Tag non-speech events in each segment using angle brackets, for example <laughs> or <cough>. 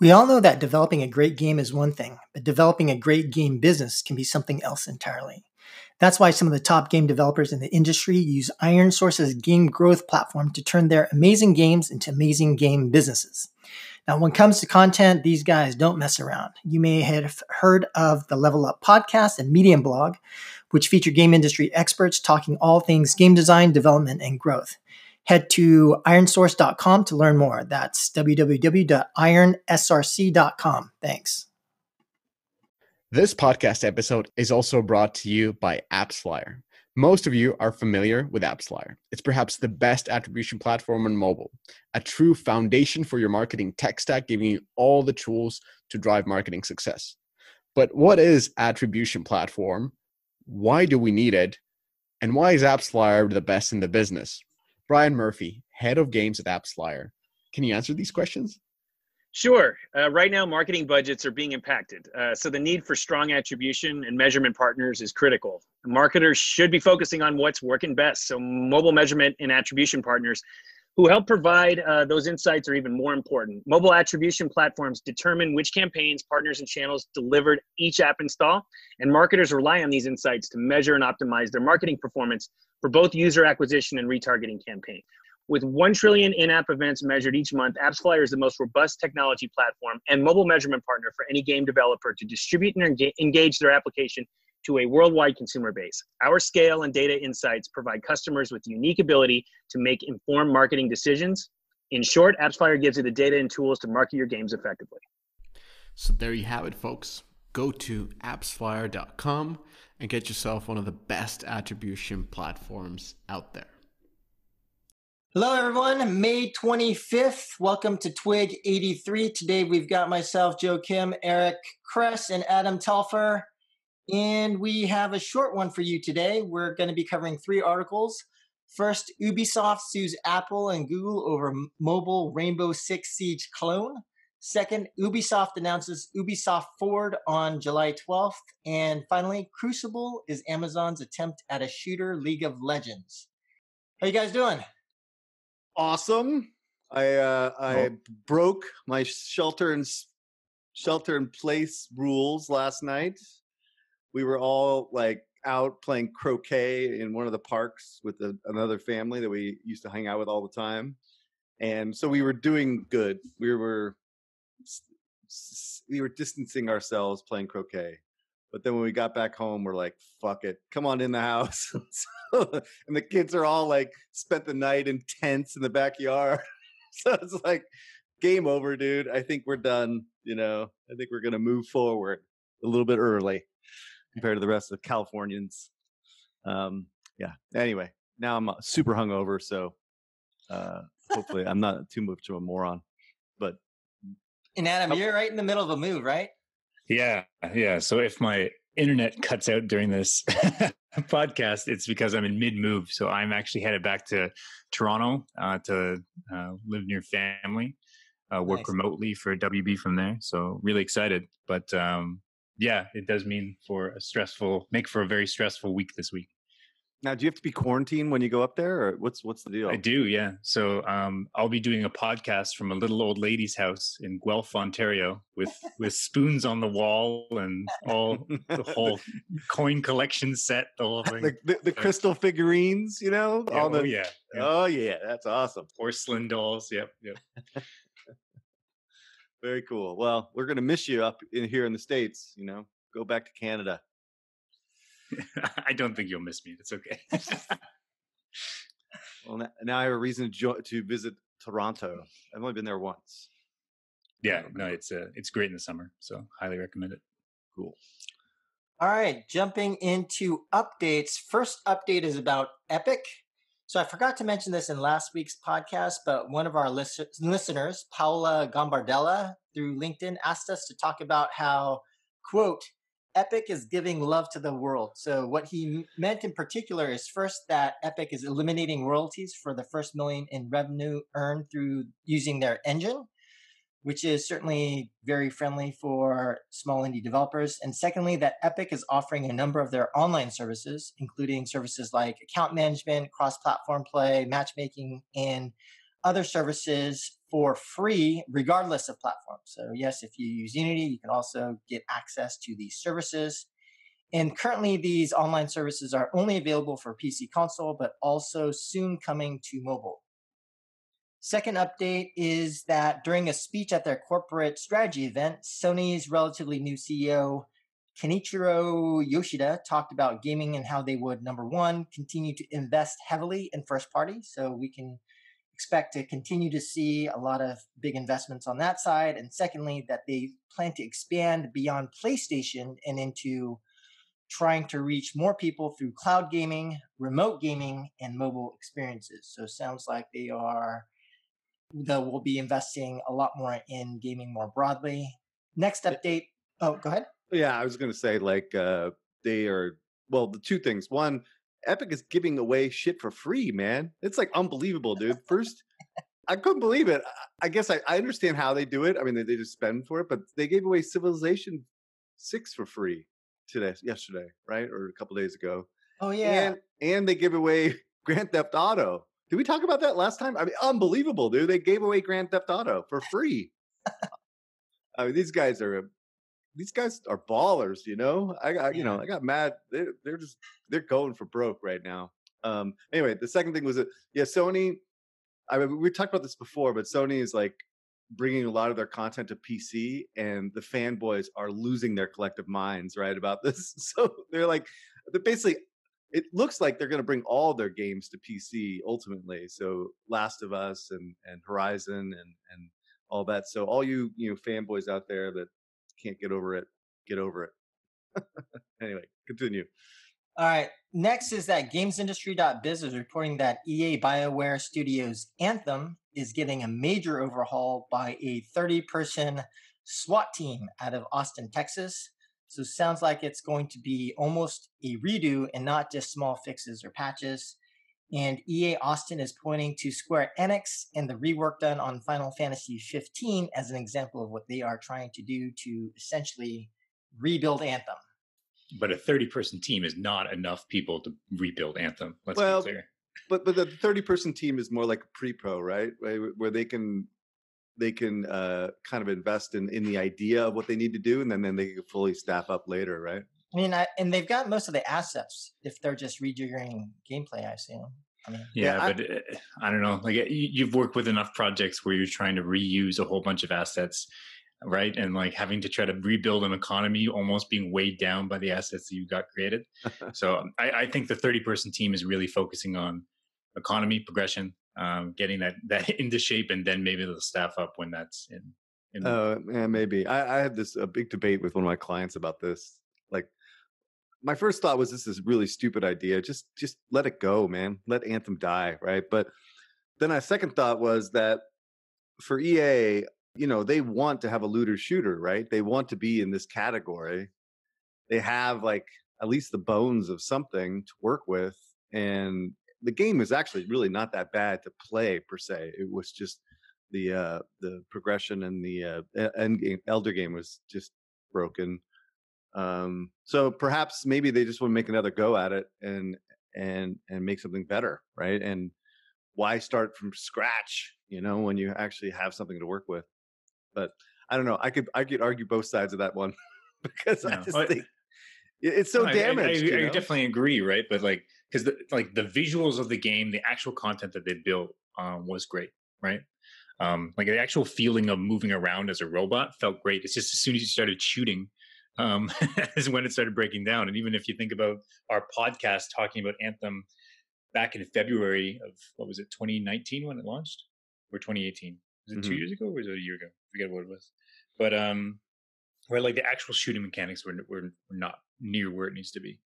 We all know that developing a great game is one thing, but developing a great game business can be something else entirely. That's why some of the top game developers in the industry use ironSource's game growth platform to turn their amazing games into amazing game businesses. Now, when it comes to content, these guys don't mess around. You may have heard of the Level Up podcast and Medium blog, which feature game industry experts talking all things game design, development, and growth. Head to ironsource.com to learn more. That's www.ironsrc.com. Thanks. This podcast episode is also brought to you by AppsFlyer. Most of you are familiar with AppsFlyer. It's perhaps the best attribution platform on mobile, a true foundation for your marketing tech stack, giving you all the tools to drive marketing success. But what is attribution platform? Why do we need it? And why is AppsFlyer the best in the business? Brian Murphy, head of games at AppsFlyer. Can you answer these questions? Sure. Uh, right now, marketing budgets are being impacted. Uh, so the need for strong attribution and measurement partners is critical. Marketers should be focusing on what's working best. So mobile measurement and attribution partners who help provide uh, those insights are even more important. Mobile attribution platforms determine which campaigns, partners, and channels delivered each app install, and marketers rely on these insights to measure and optimize their marketing performance for both user acquisition and retargeting campaigns. With 1 trillion in-app events measured each month, AppsFlyer is the most robust technology platform and mobile measurement partner for any game developer to distribute and engage their application to a worldwide consumer base. Our scale and data insights provide customers with the unique ability to make informed marketing decisions. In short, AppsFlyer gives you the data and tools to market your games effectively. So there you have it, folks. Go to appsflyer.com and get yourself one of the best attribution platforms out there. Hello, everyone. May 25th. Welcome to Twig 83. Today we've got myself, Joe Kim, Eric Kress, and Adam Telfer. And we have a short one for you today. We're going to be covering three articles. First, Ubisoft sues Apple and Google over mobile Rainbow Six Siege clone. Second, Ubisoft announces Ubisoft Forward on July 12th. And finally, Crucible is Amazon's attempt at a shooter League of Legends. How you guys doing? Awesome. I uh, I oh. broke my shelter and shelter in place rules last night. We were all like out playing croquet in one of the parks with a, another family that we used to hang out with all the time, and so we were doing good. We were we were distancing ourselves playing croquet. But then when we got back home, we're like, fuck it, come on in the house. <laughs> and the kids are all like spent the night in tents in the backyard. <laughs> so it's like, game over, dude. I think we're done. You know, I think we're gonna move forward a little bit early compared to the rest of Californians. Um, yeah. Anyway, now I'm uh, super hungover, so uh, hopefully I'm not too much of a moron. But and Adam, you're right in the middle of a move, right? Yeah, yeah. So if my internet cuts out during this <laughs> podcast, it's because I'm in mid move. So I'm actually headed back to Toronto uh, to uh, live near family, uh, work nice. remotely for WB from there. So really excited. But um, yeah, it does mean for a stressful, make for a very stressful week this week. Now, do you have to be quarantined when you go up there, or what's what's the deal? I do, yeah. So um, I'll be doing a podcast from a little old lady's house in Guelph, Ontario, with with spoons on the wall and all <laughs> the whole coin collection set, the whole thing. The, the, the crystal figurines, you know, yeah, all the oh, yeah, yeah, oh yeah, that's awesome. Porcelain dolls, yep, yep. Very cool. Well, we're gonna miss you up in here in the states. You know, go back to Canada. <laughs> I don't think you'll miss me. It's okay. <laughs> well, now I have a reason to, jo- to visit Toronto. I've only been there once. Yeah, no, it's uh, it's great in the summer, so highly recommend it. Cool. All right, jumping into updates. First update is about Epic. So I forgot to mention this in last week's podcast, but one of our list- listeners, Paula Gambardella, through LinkedIn, asked us to talk about how, quote, Epic is giving love to the world. So what he meant in particular is first that Epic is eliminating royalties for the first million in revenue earned through using their engine, which is certainly very friendly for small indie developers. And secondly, that Epic is offering a number of their online services, including services like account management, cross-platform play, matchmaking, and other services for free, regardless of platform. So, yes, if you use Unity, you can also get access to these services. And currently, these online services are only available for PC console, but also soon coming to mobile. Second update is that during a speech at their corporate strategy event, Sony's relatively new CEO, Kenichiro Yoshida, talked about gaming and how they would, number one, continue to invest heavily in first party. So we can expect to continue to see a lot of big investments on that side. And secondly, that they plan to expand beyond PlayStation and into trying to reach more people through cloud gaming, remote gaming, and mobile experiences. So sounds like they are they will be investing a lot more in gaming more broadly. Next update. Oh, go ahead. Yeah, I was going to say like uh they are well, the two things. One, Epic is giving away shit for free, man. It's like unbelievable, dude. First, I couldn't believe it. I guess I, I understand how they do it. I mean, they, they just spend for it, but they gave away Civilization Six for free today, yesterday, right, or a couple days ago. Oh yeah, and and they give away <laughs> Grand Theft Auto. Did we talk about that last time? I mean, unbelievable, dude. They gave away Grand Theft Auto for free. I mean, these guys are these guys are ballers, you know. I got, you know, I got mad. They're they're just they're going for broke right now. Um. Anyway, the second thing was that yeah, Sony. I mean, we talked about this before, but Sony is like bringing a lot of their content to PC, and the fanboys are losing their collective minds, right, about this. <laughs> So they're like, they're basically. It looks like they're going to bring all their games to PC ultimately. So Last of Us and and Horizon and and all that. So all you you know fanboys out there that can't get over it, get over it. <laughs> anyway, continue. All right. Next is that GamesIndustry.biz is reporting that EA BioWare Studios Anthem is getting a major overhaul by a 30 person SWAT team out of Austin, Texas. So sounds like it's going to be almost a redo and not just small fixes or patches. And EA Austin is pointing to Square Enix and the rework done on Final Fantasy 15 as an example of what they are trying to do to essentially rebuild Anthem. But a 30 person team is not enough people to rebuild Anthem. Let's well, be clear. But but the 30 person team is more like a pre-pro, right? Where they can they can uh, kind of invest in in the idea of what they need to do, and then then they can fully staff up later, right? I mean, I, and they've got most of the assets if they're just rejiggering gameplay. I assume. I mean, yeah, yeah but I, uh, I, don't know. Like you've worked with enough projects where you're trying to reuse a whole bunch of assets, right? And like having to try to rebuild an economy, almost being weighed down by the assets that you got created. <laughs> so I, I, think the 30 person team is really focusing on economy progression, um, getting that that <laughs> into shape, and then maybe they'll staff up when that's in. in uh, yeah, maybe. I, I had this a big debate with one of my clients about this. Like, my first thought was this is a really stupid idea. Just just let it go, man. Let Anthem die, right? But then my second thought was that for EA, you know, they want to have a looter shooter, right? They want to be in this category. They have like at least the bones of something to work with and the game is actually really not that bad to play per se. It was just the uh the progression and the uh end game elder game was just broken um, so perhaps maybe they just want to make another go at it and and and make something better, right? And why start from scratch, you know, when you actually have something to work with? But I don't know. I could I could argue both sides of that one <laughs> because no. I just think it's so no, damaged. I, I, I, I, definitely agree, right? But like, because the like the visuals of the game, the actual content that they built um, was great, right? Um, like the actual feeling of moving around as a robot felt great. It's just as soon as you started shooting, um, <laughs> is when it started breaking down. And even if you think about our podcast talking about Anthem back in February of what was it, 2019 when it launched, or 2018? Was it mm-hmm. two years ago or was it a year ago? I forget what it was. But um, where like the actual shooting mechanics were, were, were not near where it needs to be.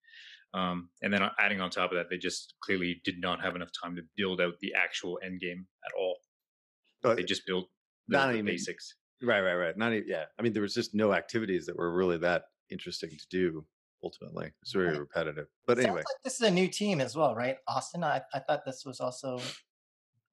Um, and then adding on top of that, they just clearly did not have enough time to build out the actual end game at all. But they just built, built the even, basics. Right, right, right. Not even, yeah. I mean, there was just no activities that were really that interesting to do. Ultimately, it's very repetitive. But Sounds anyway, like this is a new team as well, right? Austin. I, I thought this was also.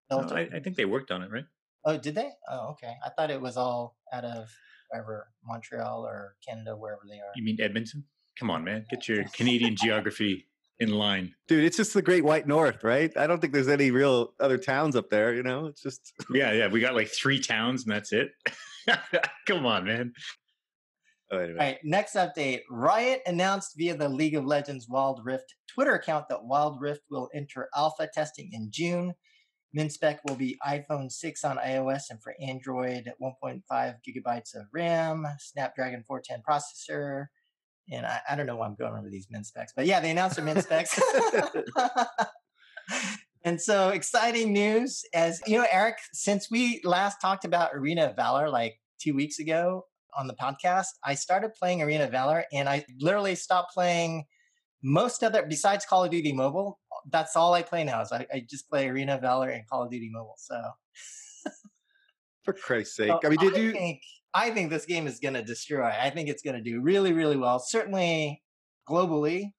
No, I, I, think they worked on it, right? Oh, did they? Oh, okay. I thought it was all out of wherever Montreal or Canada, wherever they are. You mean Edmonton? Come on, man, get your Canadian geography in line. Dude, it's just the Great White North, right? I don't think there's any real other towns up there. You know, it's just <laughs> Yeah, yeah. We got like three towns and that's it. <laughs> Come on, man. Oh, anyway. All right, next update. Riot announced via the League of Legends Wild Rift Twitter account that Wild Rift will enter alpha testing in June. Min spec will be iPhone 6 on iOS and for Android at 1.5 gigabytes of RAM, Snapdragon 410 processor. And I, I don't know why I'm going over these min specs, but yeah, they announced their min specs. <laughs> and so exciting news as you know, Eric, since we last talked about Arena of Valor like two weeks ago on the podcast, I started playing Arena of Valor and I literally stopped playing most other besides Call of Duty Mobile. That's all I play now. Is I, I just play Arena of Valor and Call of Duty Mobile. So For Christ's sake. so I mean, did you Think, I think this game is going to destroy. I think it's going to do really, really well. Certainly globally,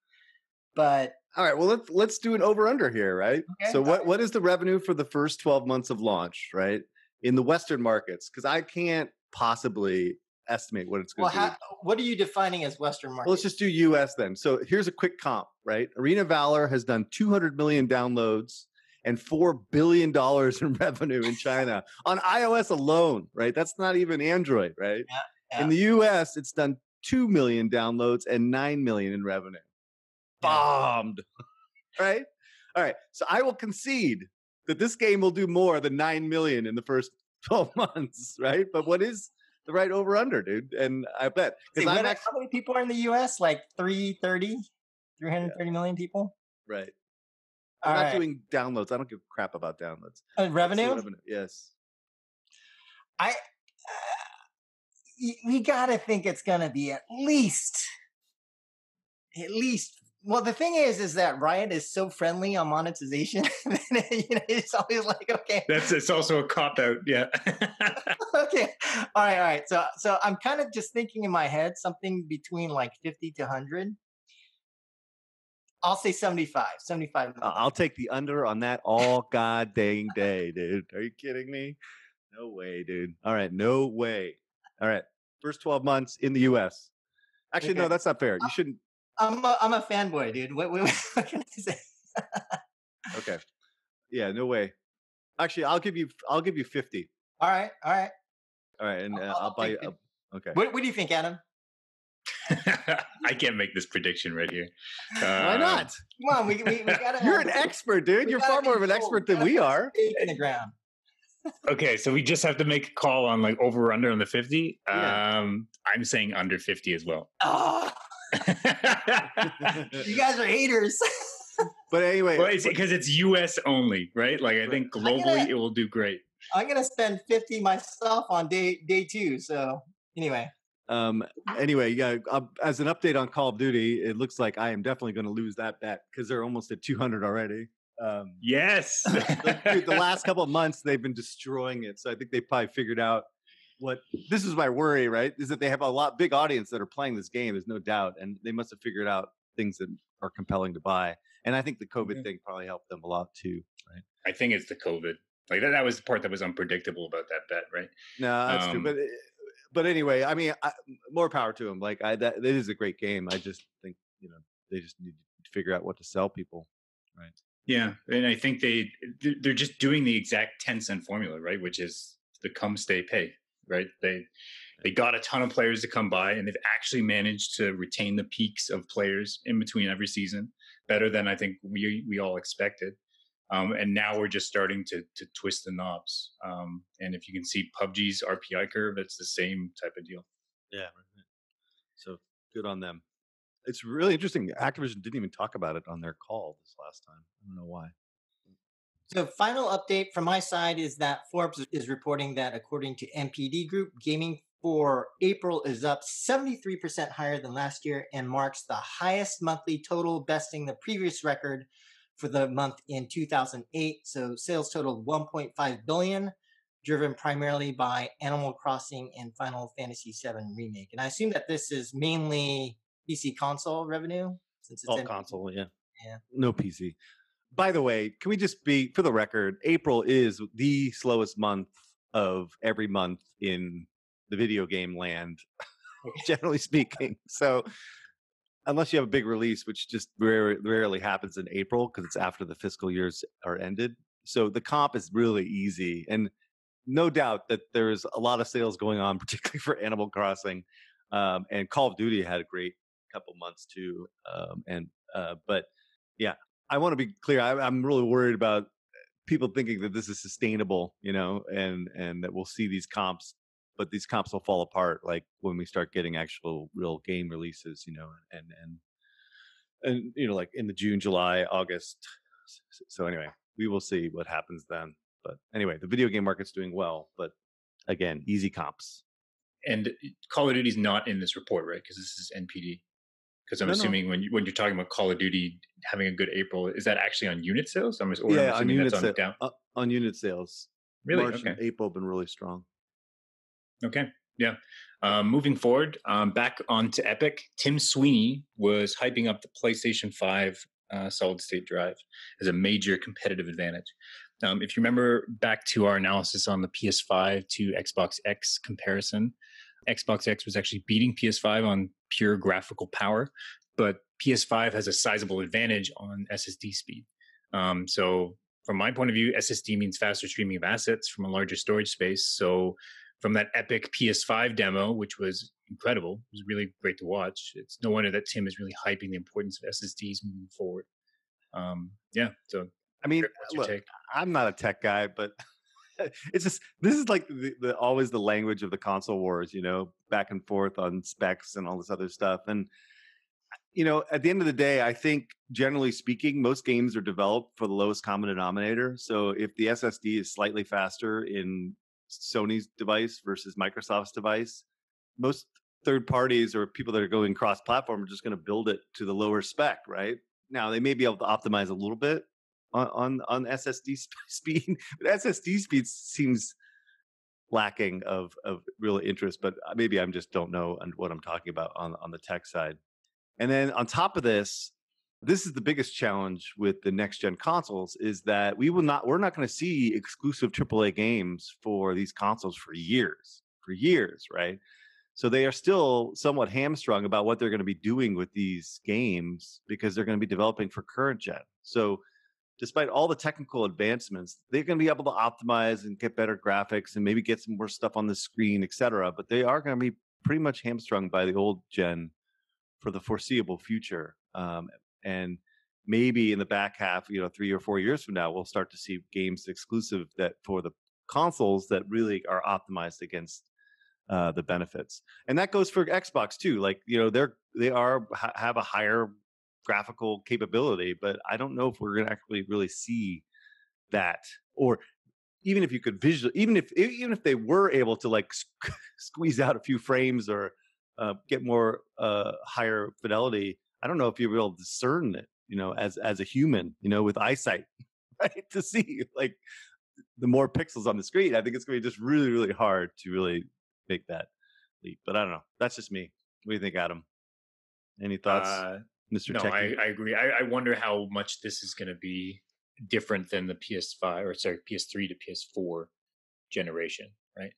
but All right, well let's let's do an over under here, right? Okay, so what what is the revenue for the first 12 months of launch, right? In the western markets cuz I can't possibly estimate what it's well, going to how, be. what are you defining as Western market? Well, let's just do US then. So here's a quick comp, right? Arena Valor has done 200 million downloads and 4 billion dollars in revenue in China on iOS alone, right? That's not even Android, right? yeah. In the US, it's done 2 million downloads and 9 million in revenue. Bombed. right? All right. So I will concede that this game will do more than 9 million in the first <laughs> 12 months, right? But what is the right over under, dude? And I bet because how many people are in the US? Like 330, 330 million people? right. All I'm not right. doing downloads. I don't give a crap about downloads. Uh, the revenue? Yes. I y- we got to think it's going to be at least at least well the thing is is that riot is so friendly on monetization <laughs> that, you know it's always like okay That's it's also a cop out. Yeah. <laughs> <laughs> okay all right all right so so i'm kind of just thinking in my head something between like 50 to 100 i'll say 75 75 I- I'll take the under on that all god dang day, dude. Are you kidding me? No way, dude. All right, no way. All right, first 12 months in the US. Actually, no, that's not fair. You shouldn't. i'm a, I'm a fanboy dude what, what, <laughs> what can i say Okay. Yeah, no way. Actually, I'll give you. I'll give you 50. all right all right All right, and uh, I'll- I'll, I'll buy you. Okay. what, what do you think adam <laughs> I can't make this prediction right here. Why Uh, not? come on we, we, we gotta <laughs> You're an expert, dude. You're far more of an expert than we are. stake in the ground <laughs> Okay, so we just have to make a call on like over or under on the 50. Yeah. Um, I'm saying under 50 as well. Oh, you guys are haters. But anyway, well, it's because it's US only, right? Like I think globally gonna- it will do great. I'm gonna spend fifty myself on day day two. So anyway, Um. Anyway, yeah. Uh, as an update on Call of Duty, it looks like I am definitely going to lose that bet because they're almost at 200 already. Um, Yes. <laughs> the, dude, the last <laughs> couple of months they've been destroying it. So I think they probably figured out what. This is my worry, right? Is that they have a lot big audience that are playing this game. There's no doubt, and they must have figured out things that are compelling to buy. And I think the COVID Mhm. thing probably helped them a lot too. I think it's the COVID. Like that, that was the part that was unpredictable about that bet, right? No, that's true. Um, But uh, but anyway, I mean, I, more power to them. Like I, that, is a great game. I just think you know they just need to figure out what to sell people. Right? Yeah, and I think they they're- they're just doing the exact Tencent formula, right? Which is the come stay pay, right? They they got a ton of players to come by, and they've actually managed to retain the peaks of players in between every season better than I think we we all expected. Um, and now we're just starting to to twist the knobs. Um, and if you can see PUBG's RPI curve, it's the same type of deal. Yeah. So good on them. It's really interesting. Activision didn't even talk about it on their call this last time. I don't know why. so final update from my side is that Forbes is reporting that according to NPD Group, gaming for April is up 73% higher than last year and marks the highest monthly total, besting the previous record for the month in 2008. So sales totaled 1.5 billion, driven primarily by Animal Crossing and Final Fantasy VII Remake. And I assume that this is mainly PC console revenue since it's All in- console, yeah. Yeah. No PC. By the way, can we just be for the record? April is the slowest month of every month in the video game land, <laughs> generally speaking. So unless you have a big release, which just rarely, rarely happens in April because it's after the fiscal years are ended. So the comp is really easy, and no doubt that there's a lot of sales going on, <laughs> particularly for Animal Crossing, um, and Call of Duty had a great couple months too. Um, and uh, but yeah, I want to be clear. I, I'm really worried about people thinking that this is sustainable, you know, and and that we'll see these comps but these comps will fall apart like when we start getting actual real game releases you know and and and you know like in the june july august so anyway we will see what happens then but anyway the video game market's doing well but again easy comps. And uh, call of duty's not in this report right? Because this is npd because i'm No, no. assuming when you, when you're talking about call of duty having a good april is that actually on unit sales? I'm just yeah I'm on assuming unit, that's on sa- down uh, on unit sales. Really? March okay. And april have been really strong Okay. Yeah. Um, moving forward, um, back onto Epic, Tim Sweeney was hyping up the PlayStation 5 uh, solid state drive as a major competitive advantage. Um, if you remember back to our analysis on the PS5 to Xbox X comparison, Xbox X was actually beating PS5 on pure graphical power, but PS5 has a sizable advantage on SSD speed. Um, so, from my point of view, SSD means faster streaming of assets from a larger storage space. So, from that epic PS5 demo, which was incredible. It was really great to watch. It's no wonder that Tim is really hyping the importance of SSDs moving forward. Um, yeah. So, i mean look, take? i'm not a tech guy but <laughs> it's just this is like the, the always the language of the console wars you know back and forth on specs and all this other stuff and you know at the end of the day i think generally speaking most games are developed for the lowest common denominator so if the ssd is slightly faster in sony's device versus microsoft's device most third parties or people that are going cross platform are just going to build it to the lower spec right? Now they may be able to optimize a little bit on on, on ssd sp- <laughs> speed but ssd speed seems lacking of of real interest but uh, maybe I'm just don't know what i'm talking about on on the tech side. And then on top of this this is the biggest challenge with the next gen consoles is that we will not we're not going to see exclusive aaa games for these consoles for years for years right so they are still somewhat hamstrung about what they're going to be doing with these games because they're going to be developing for current gen so despite all the technical advancements, they're going to be able to optimize and get better graphics and maybe get some more stuff on the screen, et cetera. But they are going to be pretty much hamstrung by the old gen for the foreseeable future. Um, and maybe in the back half, you know, three or four years from now, we'll start to see games exclusive that for the consoles that really are optimized against uh, the benefits. And that goes for Xbox too. Like, you know, they're they are ha- have a higher graphical capability, but I don't know if we're going to actually really see that, or even if you could visually even if even if they were able to like <laughs> squeeze out a few frames or uh, get more uh, higher fidelity, I don't know if you're able to discern it, you know, as as a human, you know, with eyesight, <laughs> right, to see like the more pixels on the screen. I think it's going to be just really really hard to really make that leap. But I don't know. That's just me. What do you think, Adam? Any thoughts, Uh, Mr. no, I, I agree. I, I wonder how much this is going to be different than the PS5 or sorry, PS3 to PS4 generation, right?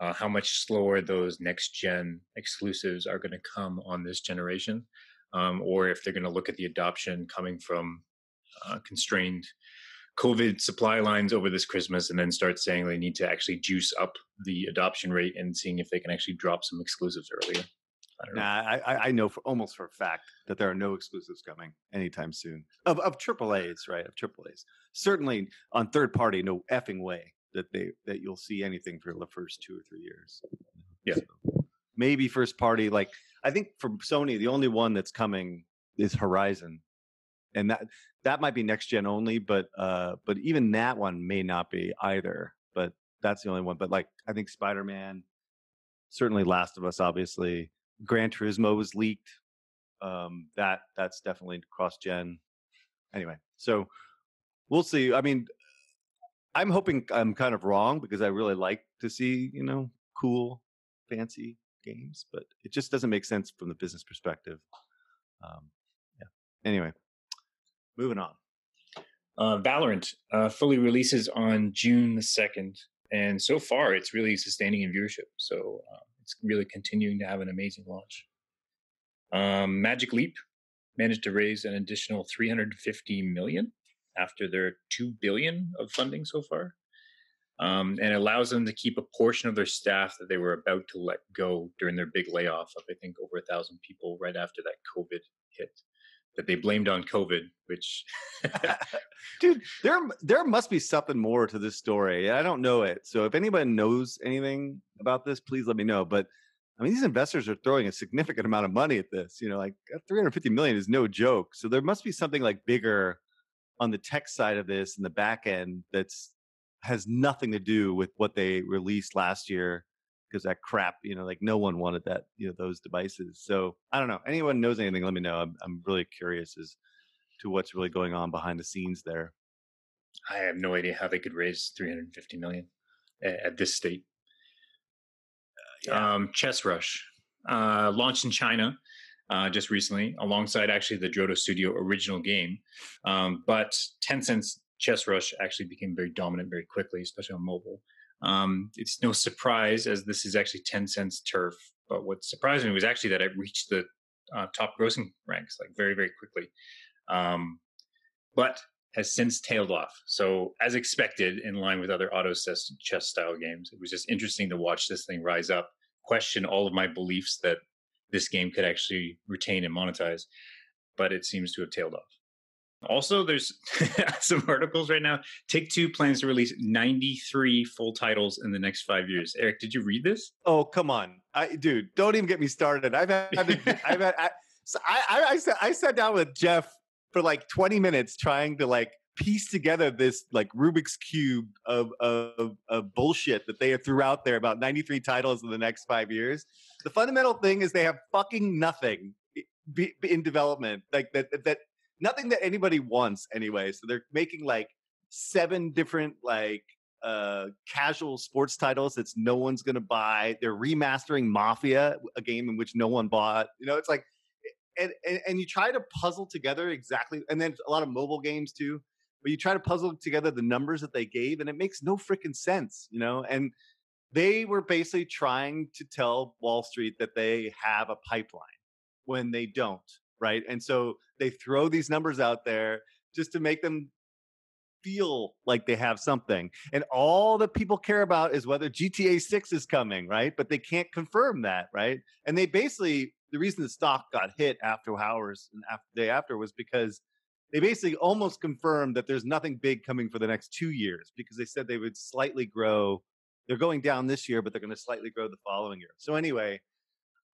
Uh, how much slower those next gen exclusives are going to come on this generation, um, or if they're going to look at the adoption coming from uh, constrained COVID supply lines over this Christmas, and then start saying they need to actually juice up the adoption rate and seeing if they can actually drop some exclusives earlier. I know. Nah, I, I- I know for almost for a fact that there are no exclusives coming anytime soon of of AAA's, right? Of AAA's. Certainly on third party, no effing way that they that you'll see anything for the first two or three years. Yeah. So, maybe first party. Like I think for Sony, the only one that's coming is Horizon, and that that might be next gen only. But uh, but even that one may not be either. But that's the only one. But like I think Spider Man, certainly Last of Us, obviously. Gran Turismo was leaked. Um, that that's definitely cross gen. Anyway, so we'll see. I mean, I'm hoping I'm kind of wrong because I really like to see you know cool, fancy games, but it just doesn't make sense from the business perspective. Um, yeah. Anyway, moving on. Uh, Valorant uh, fully releases on June the 2nd. And so far, it's really sustaining in viewership. So uh, it's really continuing to have an amazing launch. Um, Magic Leap managed to raise an additional 350 million after their 2 billion of funding so far. Um, and allows them to keep a portion of their staff that they were about to let go during their big layoff of, I think, over a thousand people right after that COVID hit that they blamed on COVID, which <laughs> dude, there there must be something more to this story. I don't know it. So if anybody knows anything about this, please let me know. But I mean, these investors are throwing a significant amount of money at this. You know, like uh, 350 million is no joke. So there must be something like bigger on the tech side of this and the back end that's has nothing to do with what they released last year because that crap, you know, like no one wanted that, you know, those devices. So I don't know. Anyone knows anything? Let me know. I'm I'm really curious as to what's really going on behind the scenes there. I have no idea how they could raise 350 million at, at this state. Uh, yeah. um, Chess Rush uh, launched in China uh, just recently, alongside actually the Drodo Studio original game. Um, but Tencent's Chess Rush actually became very dominant very quickly, especially on mobile. Um, it's no surprise as this is actually Tencent's turf. But what surprised me was actually that it reached the uh, top grossing ranks like very, very quickly. Um, but has since tailed off. So, as expected, in line with other auto chess style games, it was just interesting to watch this thing rise up, question all of my beliefs that this game could actually retain and monetize. But it seems to have tailed off. Also, there's <laughs> some articles right now. Take Two plans to release 93 full titles in the next five years. Eric, did you read this? Oh, come on, I, dude! Don't even get me started. I've had, <laughs> I've had, I, so I, I, I, sat, I sat down with Jeff for like 20 minutes trying to like piece together this like Rubik's cube of, of, of bullshit that they have threw out there about 93 titles in the next five years. The fundamental thing is they have fucking nothing in development like that that nothing that anybody wants anyway. So they're making like seven different like uh casual sports titles that's no one's gonna buy. They're remastering Mafia, a game in which no one bought. You know, it's like and, and, and you try to puzzle together exactly and then a lot of mobile games too but you try to puzzle together the numbers that they gave and it makes no freaking sense you know and they were basically trying to tell wall street that they have a pipeline when they don't right? And so they throw these numbers out there just to make them feel like they have something. And all that people care about is whether GTA 6 is coming, right? But they can't confirm that, right? And they basically the reason the stock got hit after hours and after the day after was because they basically almost confirmed that there's nothing big coming for the next two years because they said they would slightly grow. They're going down this year, but they're going to slightly grow the following year. So anyway,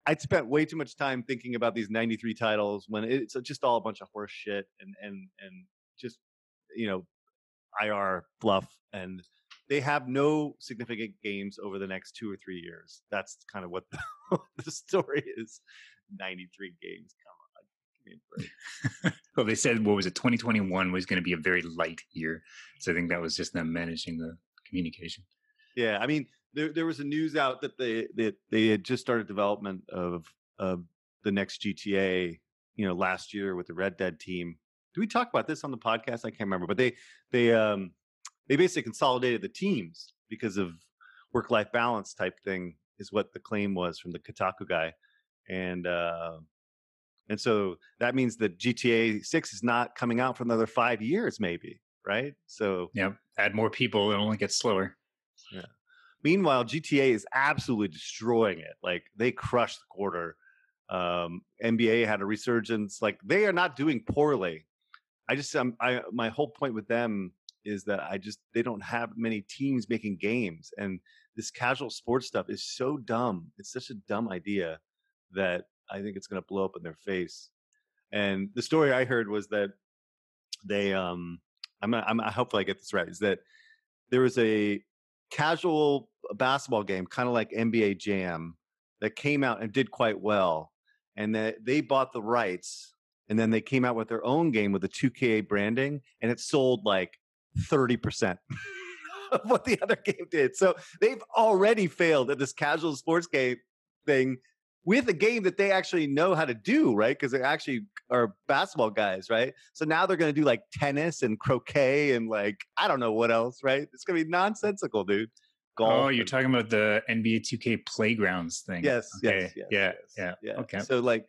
I'd spent way too much time thinking about these 93 titles when it's just all a bunch of horse shit and and and just you know IR fluff and they have no significant games over the next two or three years. That's kind of what the, <laughs> the story is. 93 games. Come on. <laughs> well, they said what was it? 2021 was going to be a very light year, so I think that was just them managing the communication. Yeah, I mean, there there was a news out that they that they had just started development of of the next GTA, you know, last year with the Red Dead team. Do we talk about this on the podcast? I can't remember, but they they um they basically consolidated the teams because of work life balance type thing is what the claim was from the Kotaku guy, and uh, and so that means that GTA Six is not coming out for another five years, maybe, right? So yeah, add more people, it only gets slower. Yeah. Meanwhile, GTA is absolutely destroying it. Like they crushed the quarter. Um, NBA had a resurgence. Like they are not doing poorly. I just, um, I my whole point with them is that I just they don't have many teams making games, and this casual sports stuff is so dumb. It's such a dumb idea that I think it's going to blow up in their face. And the story I heard was that they, um, I'm, I'm, hopefully I get this right, is that there was a casual basketball game, kind of like NBA Jam, that came out and did quite well. And that they bought the rights and then they came out with their own game with the 2K branding and it sold like 30% <laughs> of what the other game did. So they've already failed at this casual sports game thing with a game that they actually know how to do, right? Because they actually are basketball guys, right? So now they're going to do like tennis and croquet and like I don't know what else, right? It's going to be nonsensical, dude. Oh, Golf oh, you're and, talking about the NBA 2K playgrounds thing. Yes, okay. yes, yes, yeah, yes, yeah, yeah. Okay. So like,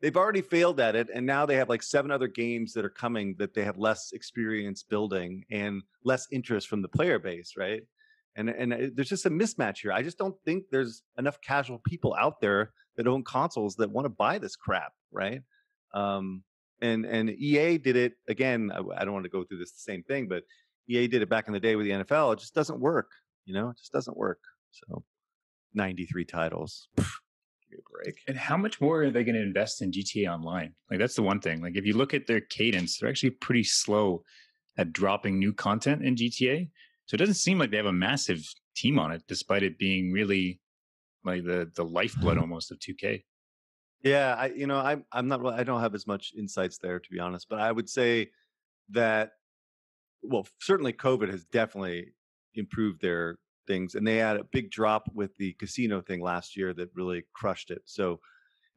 they've already failed at it and now they have like seven other games that are coming that they have less experience building and less interest from the player base right and and there's just a mismatch here i just don't think there's enough casual people out there that own consoles that want to buy this crap right um and and ea did it again I, I don't want to go through this the same thing but ea did it back in the day with the nfl it just doesn't work you know it just doesn't work so 93 titles break And how much more are they going to invest in GTA Online? Like that's the one thing. Like if you look at their cadence, they're actually pretty slow at dropping new content in GTA. So it doesn't seem like they have a massive team on it, despite it being really like the the lifeblood almost of 2K. Yeah, I you know I'm I'm not I don't have as much insights there to be honest, but I would say that well certainly COVID has definitely improved their things, and they had a big drop with the casino thing last year that really crushed it. So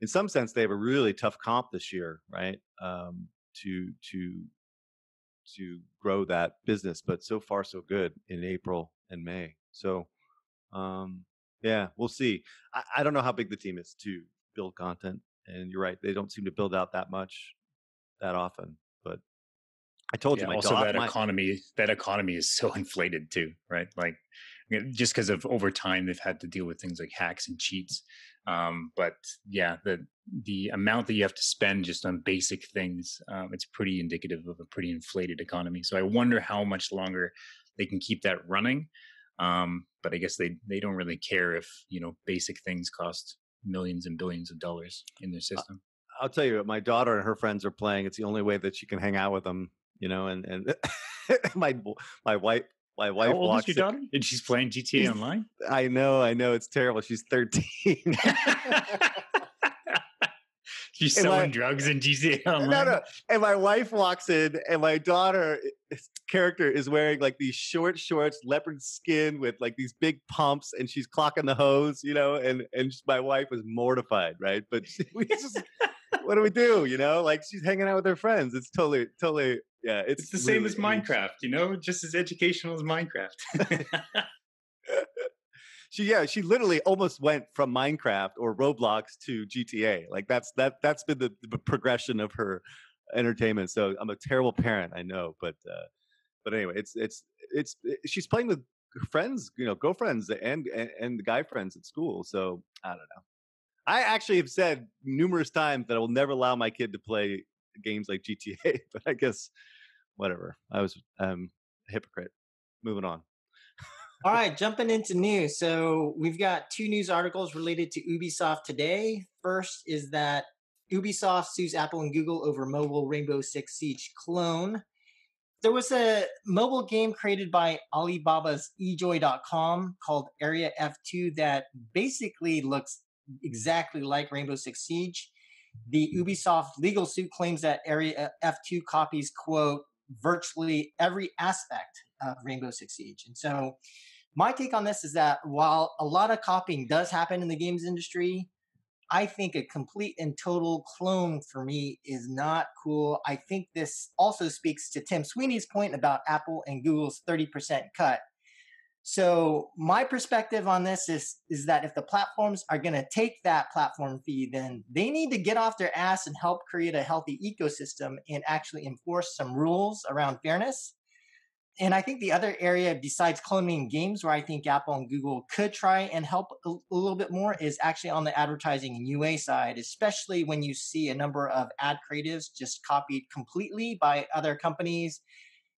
in some sense, they have a really tough comp this year, right? Um, to to to grow that business, but so far so good in April and May. So um, yeah, we'll see. I, I don't know how big the team is to build content, and you're right; they don't seem to build out that much that often. But I told Yeah, you, my also daughter, that my- economy that economy is so <laughs> inflated too, right? Like just because of over time they've had to deal with things like hacks and cheats. Um, but yeah, the the amount that you have to spend just on basic things, um, it's pretty indicative of a pretty inflated economy. So I wonder how much longer they can keep that running. Um, but I guess they they don't really care if you know basic things cost millions and billions of dollars in their system. I'll tell you, my daughter and her friends are playing. It's the only way that she can hang out with them, you know. And and <laughs> my my wife my wife How old walks. is your in- daughter? And she's playing GTA She's- Online. I know, I know, it's terrible. She's thirteen. <laughs> She's And selling my- drugs in GTA <laughs> Online. no, no. And my wife walks in, and my daughter eh, character is wearing like these short shorts, leopard skin with like these big pumps, and she's clocking the hose, you know. And and my wife was mortified, right? But she, <laughs> we just, what do we do, you know? Like she's hanging out with her friends. It's totally, totally, yeah. It's, It's the same really as Minecraft, you know, just as educational as Minecraft. <laughs> <laughs> She yeah, she literally almost went from Minecraft or Roblox to GTA. Like that's that that's been the, the progression of her entertainment. So I'm a terrible parent, I know, but uh but anyway, it's it's it's she's playing with friends, you know, girlfriends and and, and the guy friends at school. So I don't know. I actually have said numerous times that I will never allow my kid to play games like GTA, <laughs> but I guess whatever. I was um a hypocrite. Moving on. All right, jumping into news. So we've got two news articles related to Ubisoft today. First is that Ubisoft sues Apple and Google over mobile Rainbow Six Siege clone. There was a mobile game created by Alibaba's eJoy.com called Area F2 that basically looks exactly like Rainbow Six Siege. The Ubisoft legal suit claims that Area uh, F2 copies, quote, virtually every aspect of Rainbow Six Siege. And so my take on this is that while a lot of copying does happen in the games industry, I think a complete and total clone for me is not cool. I think this also speaks to Tim Sweeney's point about Apple and Google's 30% cut. So my perspective on this is is that if the platforms are going to take that platform fee, then they need to get off their ass and help create a healthy ecosystem and actually enforce some rules around fairness. And I think the other area besides cloning games where I think Apple and Google could try and help a, a little bit more is actually on the advertising and UA side, especially when you see a number of ad creatives just copied completely by other companies.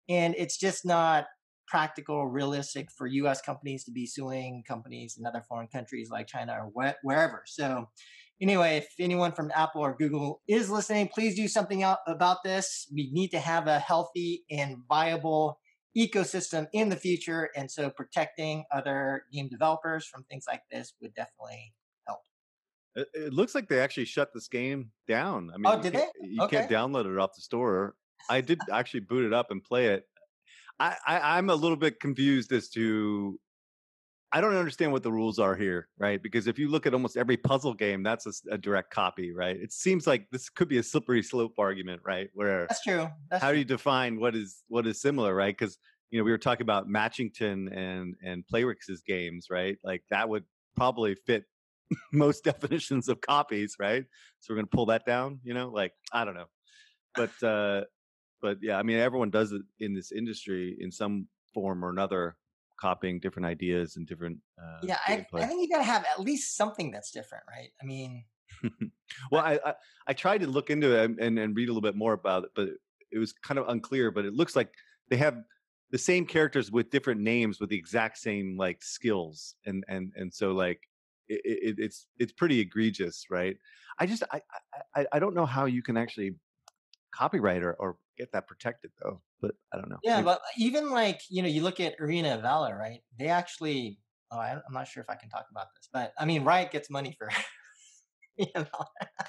And it's just not practical realistic for US companies to be suing companies in other foreign countries like China or wh- wherever. So, anyway, if anyone from Apple or Google is listening, please do something out about this. We need to have a healthy and viable ecosystem in the future. And so protecting other game developers from things like this would definitely help. It, looks like they actually shut this game down. I mean, Oh, you can't- they? You can't download it off the store. I did actually boot it up and play it. I, I I'm a little bit confused as to. I don't understand what the rules are here, right? Because if you look at almost every puzzle game, that's a direct copy, right? It seems like this could be a slippery slope argument, right? Where That's true. That's how do you define what is what is similar, right? Because you know we were talking about Matchington and and Playrix's games, right? Like that would probably fit <laughs> most <laughs> definitions of copies, right? So we're going to pull that down, you know? Like I don't know. But uh but yeah, I mean everyone does it in this industry in some form or another copying different ideas and different uh Yeah, I. I think you got to have at least something that's different, right? I mean, <laughs> well, I, I I tried to look into it and, and read a little bit more about it, but it was kind of unclear. But it looks like they have the same characters with different names with the exact same like skills, and and and so like it, it, it's it's pretty egregious, right? I just I, I I don't know how you can actually copyright or, or get that protected though. But I don't know. yeah, Maybe- but even like, you know, you look at Arena of Valor, right? They actually, oh, I, I'm not sure if I can talk about this, but I mean, Riot gets money for, <laughs> you know,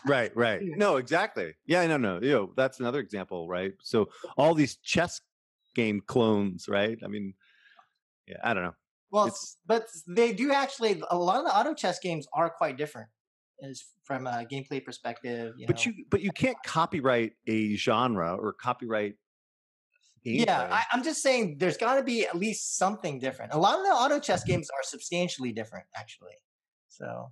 right right <laughs> no exactly yeah no no you know that's another example right so all these chess game clones right i mean yeah i don't know well, It's- but they do actually, a lot of the auto chess games are quite different as from a gameplay perspective. You but know. you but you can't copyright a genre or copyright gameplay. Yeah, I, I'm just saying there's got to be at least something different. A lot of the auto chess games are substantially different, actually. So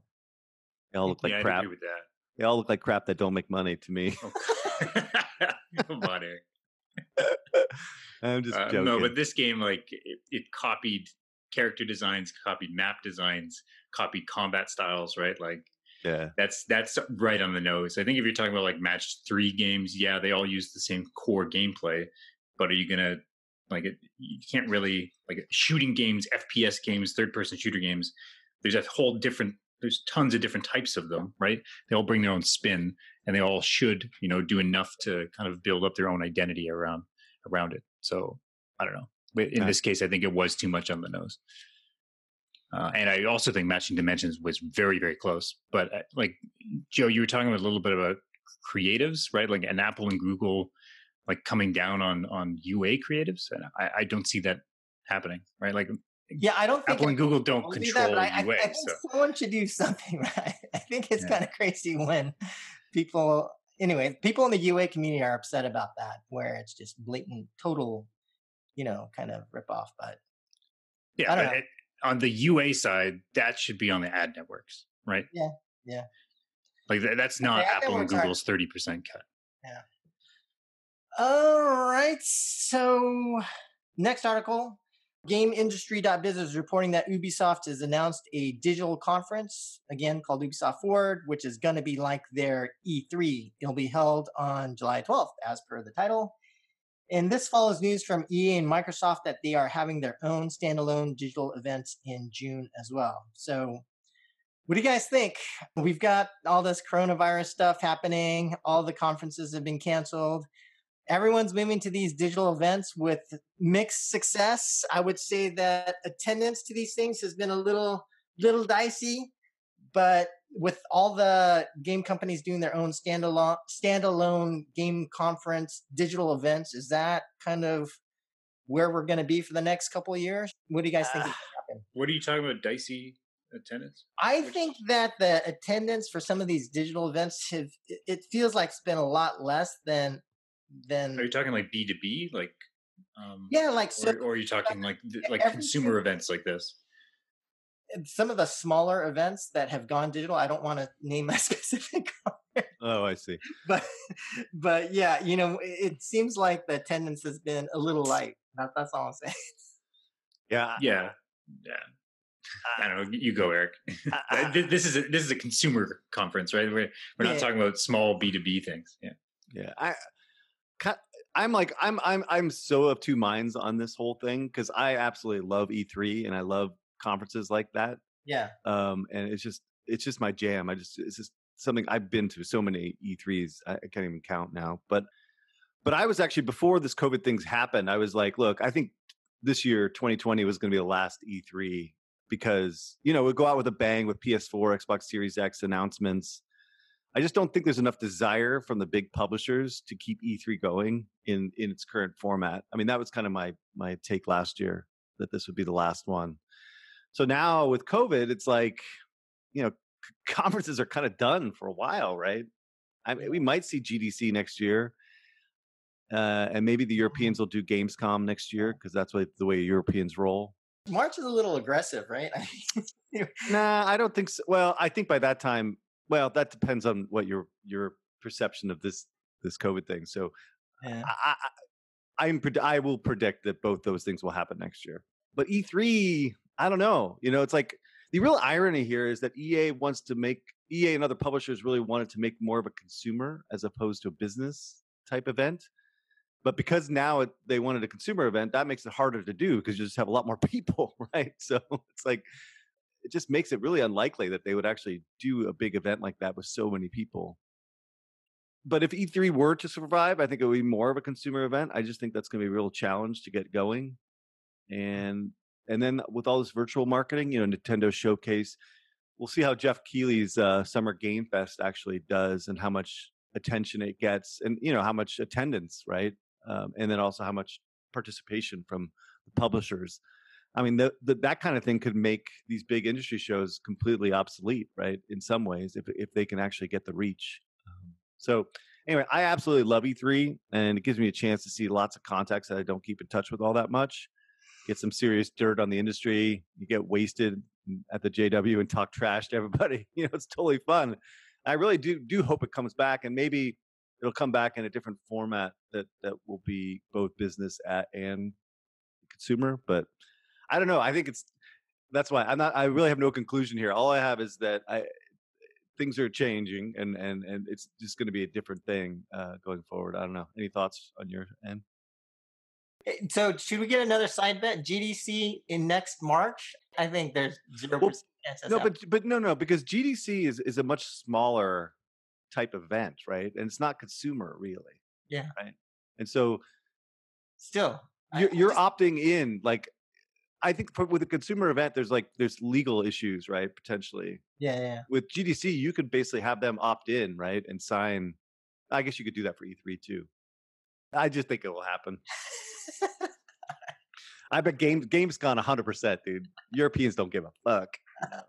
they all look like yeah, crap agree with that. they all look like crap that don't make money to me Oh, Come on, Eric. i'm just Uh, no, but this game, like, it, it copied character designs, copied map designs, copied combat styles, right? Like, yeah that's that's right on the nose. I think if you're talking about like match three games, yeah, they all use the same core gameplay, but are you gonna like it? You can't really like shooting games, FPS games, third person shooter games. There's a whole different. There's tons of different types of them, right? They all bring their own spin, and they all should, you know, do enough to kind of build up their own identity around around it. So I don't know. In this case, I think it was too much on the nose. Uh, and I also think Matching Dimensions was very, very close. But uh, like Joe, you were talking a little bit about creatives, right? Like an Apple and Google, like coming down on on UA creatives, and I, I don't see that happening, right? Like yeah, I don't think Apple and Google don't do control that, I, I- UA, I, think so someone should do something <laughs> right. I think it's Yeah. kind of crazy when people, anyway, people in the UA community are upset about that, where it's just blatant, total, you know, kind of rip off. But yeah. I don't but know. it- on the UA side, that should be on the ad networks, right? Yeah, yeah. Like tha- that's not ad Apple and Google's thirty percent cut. Yeah. All right. So, next article GameIndustry.biz is reporting that Ubisoft has announced a digital conference, again called Ubisoft Forward, which is going to be like their E3. It'll be held on July 12th, as per the title. And this follows news from EA and Microsoft that they are having their own standalone digital events in June as well. So, what do you guys think? We've got all this coronavirus stuff happening, all the conferences have been canceled everyone's moving to these digital events with mixed success. I would say that attendance to these things has been a little little dicey, but with all the game companies doing their own standalone standalone game conference digital events, is that kind of where we're going to be for the next couple of years? What do you guys think? is <sighs> gonna happen? What are you talking about? Dicey attendance? I Which- think that the attendance for some of these digital events have it- it feels like it's been a lot less than than Are you talking like B two B, like? Um, yeah, like so or, or are you talking like like consumer events like this? And some of the smaller events that have gone digital i don't want to name a <laughs> specific oh i see but but yeah you know it, it seems like the attendance has been a little light that, that's all i'm saying yeah Yeah, yeah. I don't know. You go, Eric. Uh, Th- this is a, this is a consumer conference, right? We're we're not Yeah. talking about small B two B things. Yeah. Yeah, I, ki- I'm like I'm I'm I'm so of two minds on this whole thing because I absolutely love E3 and I love conferences like that. yeah Um, and it's just it's just my jam. I just it's just something I've been to so many E3s I, I can't even count now. But but I was actually before this COVID things happened. I was like, look, I think this year 2020 was going to be the last E3 because you know we go out with a bang with PS4, Xbox Series X announcements. I just don't think there's enough desire from the big publishers to keep E3 going in in its current format. I mean, that was kind of my my take last year that this would be the last one. So now with COVID, it's like, you know, <laughs> conferences are kind of done for a while, right? I mean, we might see GDC next year, uh, and maybe the Europeans will do Gamescom next year because that's what the way Europeans roll. March is a little aggressive, right? <laughs> <laughs> nah, I don't think so. Well, I think by that time, well, that depends on what your your perception of this this COVID thing. So, yeah. I, I I'm I will predict that both those things will happen next year. But E3, I don't know. You know, it's like the real irony here is that EA wants to make EA and other publishers really wanted to make more of a consumer as opposed to a business type event. But because now it, they wanted a consumer event, that makes it harder to do because you just have a lot more <laughs> people, right? So it's like it just makes it really unlikely that they would actually do a big event like that with so many people. But if E3 were to survive, I think it would be more of a consumer event. I just think that's going to be a real challenge to get going. Mm. And and then with all this virtual marketing, you know, Nintendo Showcase, we'll see how Geoff Keighley's uh, Summer Game Fest actually does and how much attention it gets, and you know how much attendance, right? Um, and then also how much participation from the publishers. I mean, the, the, that kind of thing could make these big industry shows completely obsolete, right? In some ways, if if they can actually get the reach. Um, so, anyway, I absolutely love E3, and it gives me a chance to see lots of contacts that I don't keep in touch with all that much. Get some serious dirt on the industry. You get wasted at the JW and talk trash to everybody. <laughs> You know, it's totally fun. I really do do hope it comes back, and maybe it'll come back in a different format that that will be both business at and consumer. But I don't know. I think it's that's why I'm not. I really have no conclusion here. All I have is that I things are changing, and and and it's just going to be a different thing uh, going forward. I don't know. Any thoughts on your end? Eh, so should we get another side bet? GDC in next March? I think there's zero percent chance. No, but but no, no, because GDC is is a much smaller type event, right? And it's not consumer really. Yeah. Right. And so still you're, you're just, opting in like I think with a consumer event, there's like there's legal issues, right? Potentially. Yeah, yeah. With GDC, you could basically have them opt in, right, and sign. I guess you could do that for E3 too. I just think it will happen. <laughs> I bet games games gone hundred percent, dude. Europeans don't give a fuck. <laughs>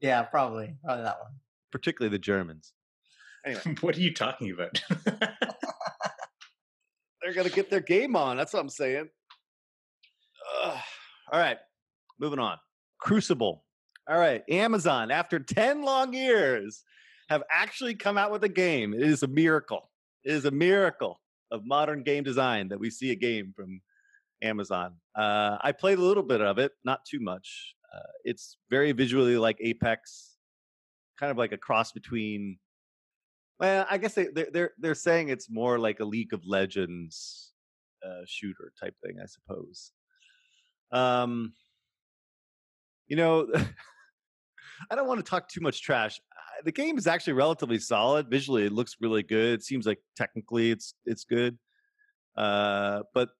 yeah, probably, probably that one. Particularly the Germans. Anyway, <laughs> what are you talking about? They're gonna get their game on. That's what I'm saying. Ugh. All right, moving on. Crucible. All right, Amazon. After ten long years, have actually come out with a game. It is a miracle. It is a miracle of modern game design that we see a game from Amazon. Uh, I played a little bit of it, not too much. Uh, it's very visually like Apex, kind of like a cross between. Well, I guess they they're they're, they're saying it's more like a League of Legends uh, shooter type thing, I suppose. Um, you know, <laughs> I don't want to talk too much trash. The game is actually relatively solid. Visually, it looks really good. It seems like technically it's it's good. Uh, but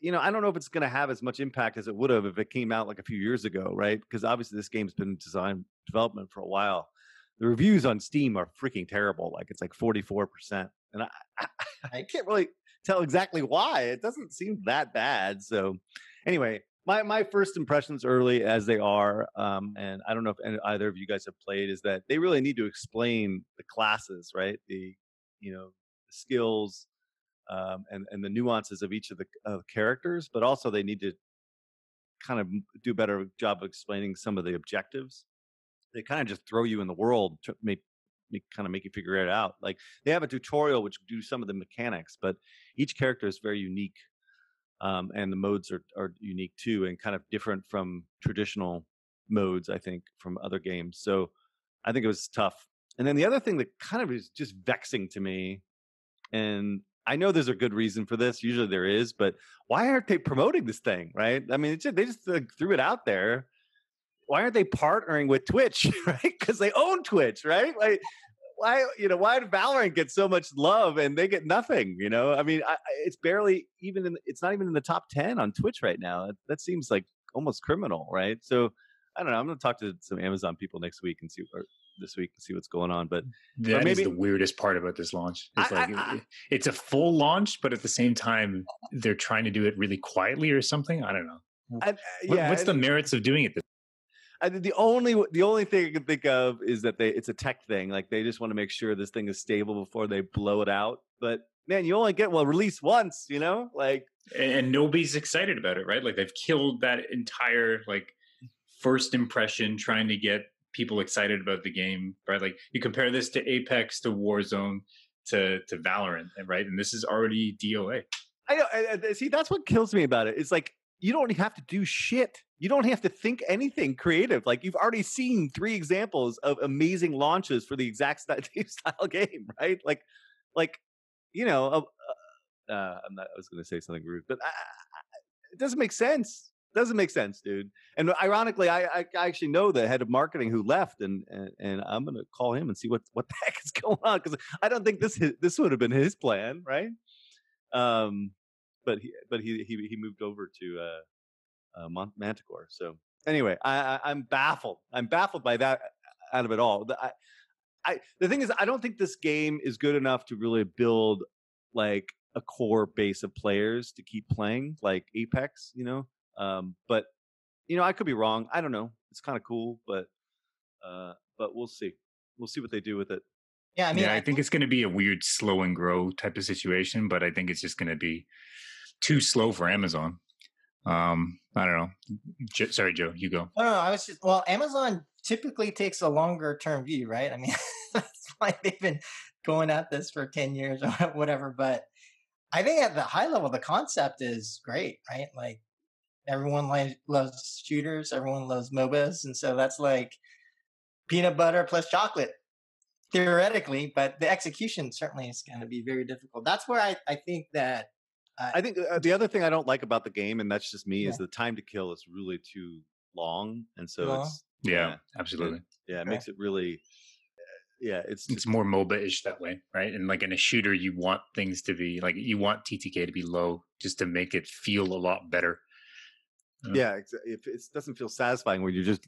you know, I don't know if it's going to have as much impact as it would have if it came out like a few years ago, right? Because obviously this game's been in design development for a while. The reviews on Steam are freaking terrible. Like it's like 44%. And I, I, <laughs> I can't really tell exactly why. It doesn't seem that bad. So anyway, my, my first impressions early as they are, um, and I don't know if any, either of you guys have played, is that they really need to explain the classes, right? The, you know, the skills, um, and and the nuances of each of the characters, but also they need to kind of do a better job of explaining some of the objectives. They kind of just throw you in the world to make, make kind of make you figure it out. Like they have a tutorial which do some of the mechanics, but each character is very unique, um, and the modes are are unique too, and kind of different from traditional modes. I think from other games. So I think it was tough. And then the other thing that kind of is just vexing to me, and I know there's a good reason for this. Usually there is, but why aren't they promoting this thing? Right? I mean, just, they just like, threw it out there. Why aren't they partnering with Twitch? <laughs> Right? Because they own Twitch, right? Like, why you know why did Valorant get so much love and they get nothing? You know, I mean, I, it's barely even in. It's not even in the top ten on Twitch right now. That seems like almost criminal, right? So I don't know. I'm going to talk to some Amazon people next week and see, or this week and see what's going on. But that maybe, is the weirdest part about this launch. It's I, like I, I, it's a full launch, but at the same time, they're trying to do it really quietly or something. I don't know. Uh, yeah, what's the merits of doing it? The only the only thing I can think of is that they it's a tech thing. Like they just want to make sure this thing is stable before they blow it out. But man, you only get well release once, you know. Like and, and nobody's excited about it, right? Like they've killed that entire like first impression trying to get people excited about the game, right? Like you compare this to Apex, to Warzone, to to Valorant, right? And this is already DOA. I know. I, I- see, that's what kills me about it. It's like you don't have to do shit. You don't have to think anything creative. Like you've already seen three examples of amazing launches for the exact <laughs> style game, right? Like, like you know, uh, uh, uh, I'm not. I was going to say something rude, but it doesn't make sense. Doesn't make sense, dude. And ironically, I, I I actually know the head of marketing who left, and and, and I'm going to call him and see what what the <laughs> heck is going on because I don't think this this would have been his plan, right? Um, but he but he he he moved over to uh, uh Mont- Manticore. So anyway, I, I I'm baffled. I'm baffled by that out of it all. The, I, I the thing is, I don't think this game is good enough to really build like a core base of players to keep playing, like Apex. You know, um, but you know, I could be wrong. I don't know. It's kind of cool, but uh, but we'll see. We'll see what they do with it. Yeah, I mean, yeah, I think it's going to be a weird slow and grow type of situation, but I think it's just going to be too slow for Amazon. Um, I don't know. J- sorry, Joe, you go. No, no, I was just well, Amazon typically takes a longer term view, right? I mean, <laughs> that's why they've been going at this for 10 years or <laughs> whatever. But I think at the high level, the concept is great, right? Like everyone li- loves shooters, everyone loves MOBAs. And so that's like peanut butter plus chocolate theoretically, but the execution certainly is going to be very difficult. That's where I, I think that I think uh, the other thing I don't like about the game, and that's just me, is the time to kill is really too long, and so Long? it's Yeah, Yeah. absolutely. yeah, it Okay. makes it really, uh, yeah, it's It's more MOBA-ish that way, right? And like in a shooter, you want things to be like you want TTK to be low just to make it feel a lot better. yeah, exa- if it doesn't feel satisfying when you're just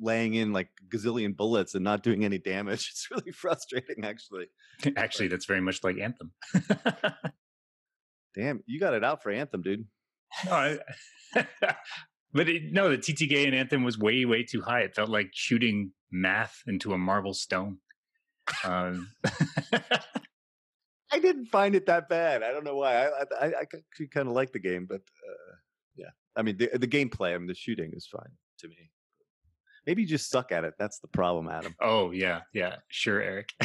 laying in like gazillion bullets and not doing any damage. <laughs> It's really frustrating, actually. <laughs> Actually, that's very much like Anthem. <laughs> Damn, you got it out for Anthem, dude. no, I, <laughs> but it, no, the TTK in Anthem was way, way too high. It felt like shooting math into a marble stone. Um, <laughs> I didn't find it that bad. I don't know why. I I, I actually kind of like the game, but uh, yeah, I mean the the gameplay, I mean the shooting is fine to me. Maybe you just suck at it. That's the problem, Adam. oh yeah, yeah, sure, Eric. <laughs>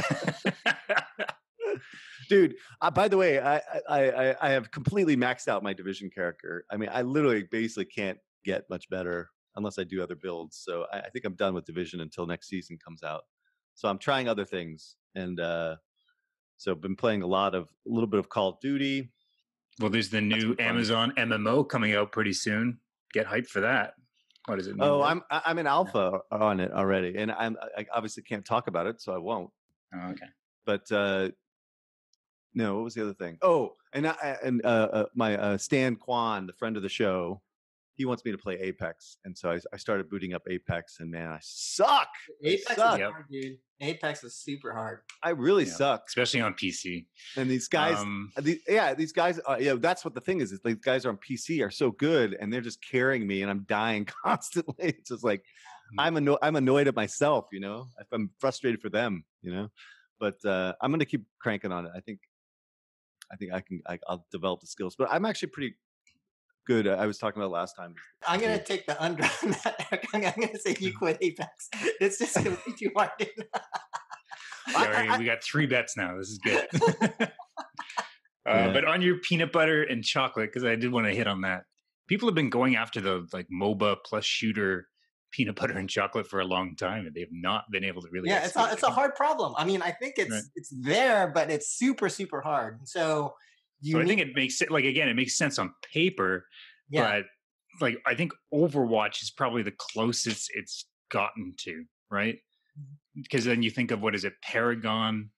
Dude, uh, by the way, I, I I I have completely maxed out my division character. I mean, I literally basically can't get much better unless I do other builds. So I, I think I'm done with division until next season comes out. So I'm trying other things, and uh, so I've been playing a lot of a little bit of Call of Duty. well, there's the new. Amazon MMO coming out pretty soon. Get hyped for that. What is it? Mean? Oh, I'm I'm in alpha on it already, and I'm I obviously can't talk about it, so I won't. Oh, okay. But uh, no, what was the other thing? Oh, and I, and uh, uh, my uh, Stan Kwan, the friend of the show, he wants me to play Apex, and so I, I started booting up Apex, and man, I suck. Apex is suck. hard, dude. Apex is super hard. I really Yeah. suck. Especially on PC. And these guys, Um, the, yeah, these guys, uh, yeah, that's what the thing is. Is these guys on PC are so good, and they're just carrying me, and I'm dying <laughs> constantly. It's just like. I'm annoyed. I'm annoyed at myself, you know. If I'm frustrated for them, you know. But uh, I'm going to keep cranking on it. I think, I think I can. I, I'll develop the skills. But I'm actually pretty good. uh, I was talking about last time. I'm gonna take the under <laughs> on that. I'm gonna say you <laughs> quit Apex. It's just gonna be too hard. Sorry, we got three bets now. This is good. <laughs> uh, Yeah. But on your peanut butter and chocolate, because I did want to hit on that. People have been going after the like MOBA plus shooter peanut butter and chocolate for a long time, and they've not been able to really. yeah, it's a, it's a hard problem. I mean, I think it's Right. it's there, but it's super super hard. So you So I think it makes it like again, it makes sense on paper, yeah, but like I think Overwatch is probably the closest it's gotten to, right? Mm-hmm. Because then you think of what is it, Paragon,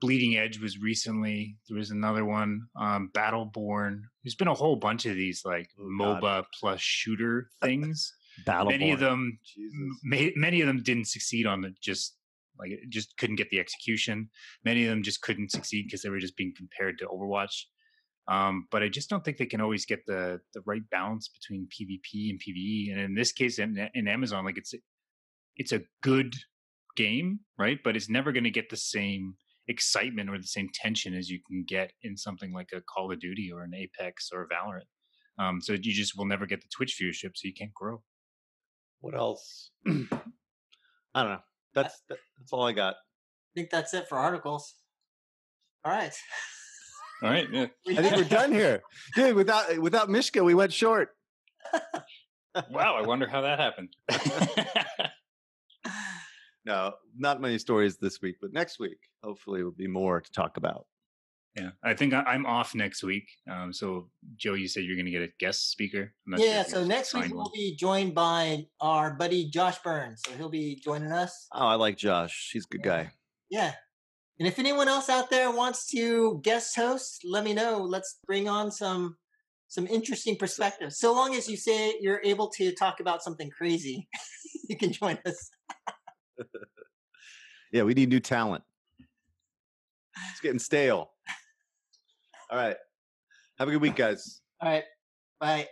Bleeding Edge was recently. There was another one, um, Battleborn. There's been a whole bunch of these like Oh, God. MOBA plus shooter things. Battle. many of them, Jesus. ma- many of them didn't succeed on the just like it just couldn't get the execution. Many of them just couldn't succeed because they were just being compared to Overwatch. Um, but I just don't think they can always get the the right balance between PvP and PvE. And in this case, in, in Amazon, like it's it's a good game, right? But it's never going to get the same excitement or the same tension as you can get in something like a Call of Duty or an Apex or a Valorant. Um, so you just will never get the Twitch viewership, so you can't grow. What else? <clears throat> I don't know. That's that's all I got. I think that's it for articles. All right. All right. Yeah. <laughs> I think we're done here, dude. Without without Mishka, we went short. <laughs> Wow. I wonder how that happened. <laughs> No, not many stories this week, but next week, hopefully, will be more to talk about. Yeah. I think I- I'm off next week. Um, so Joe, you said you're going to get a guest speaker. I'm not sure Yeah, if so next week we'll be joined by our buddy Josh Burns. So he'll be joining us. Oh, I like Josh. He's a good guy. Yeah. And if anyone else out there wants to guest host, let me know. Let's bring on some some interesting perspectives. So long as you say you're able to talk about something crazy, <laughs> you can join us. <laughs> Yeah, we need new talent. It's getting stale. All right. Have a good week, guys. All right. Bye.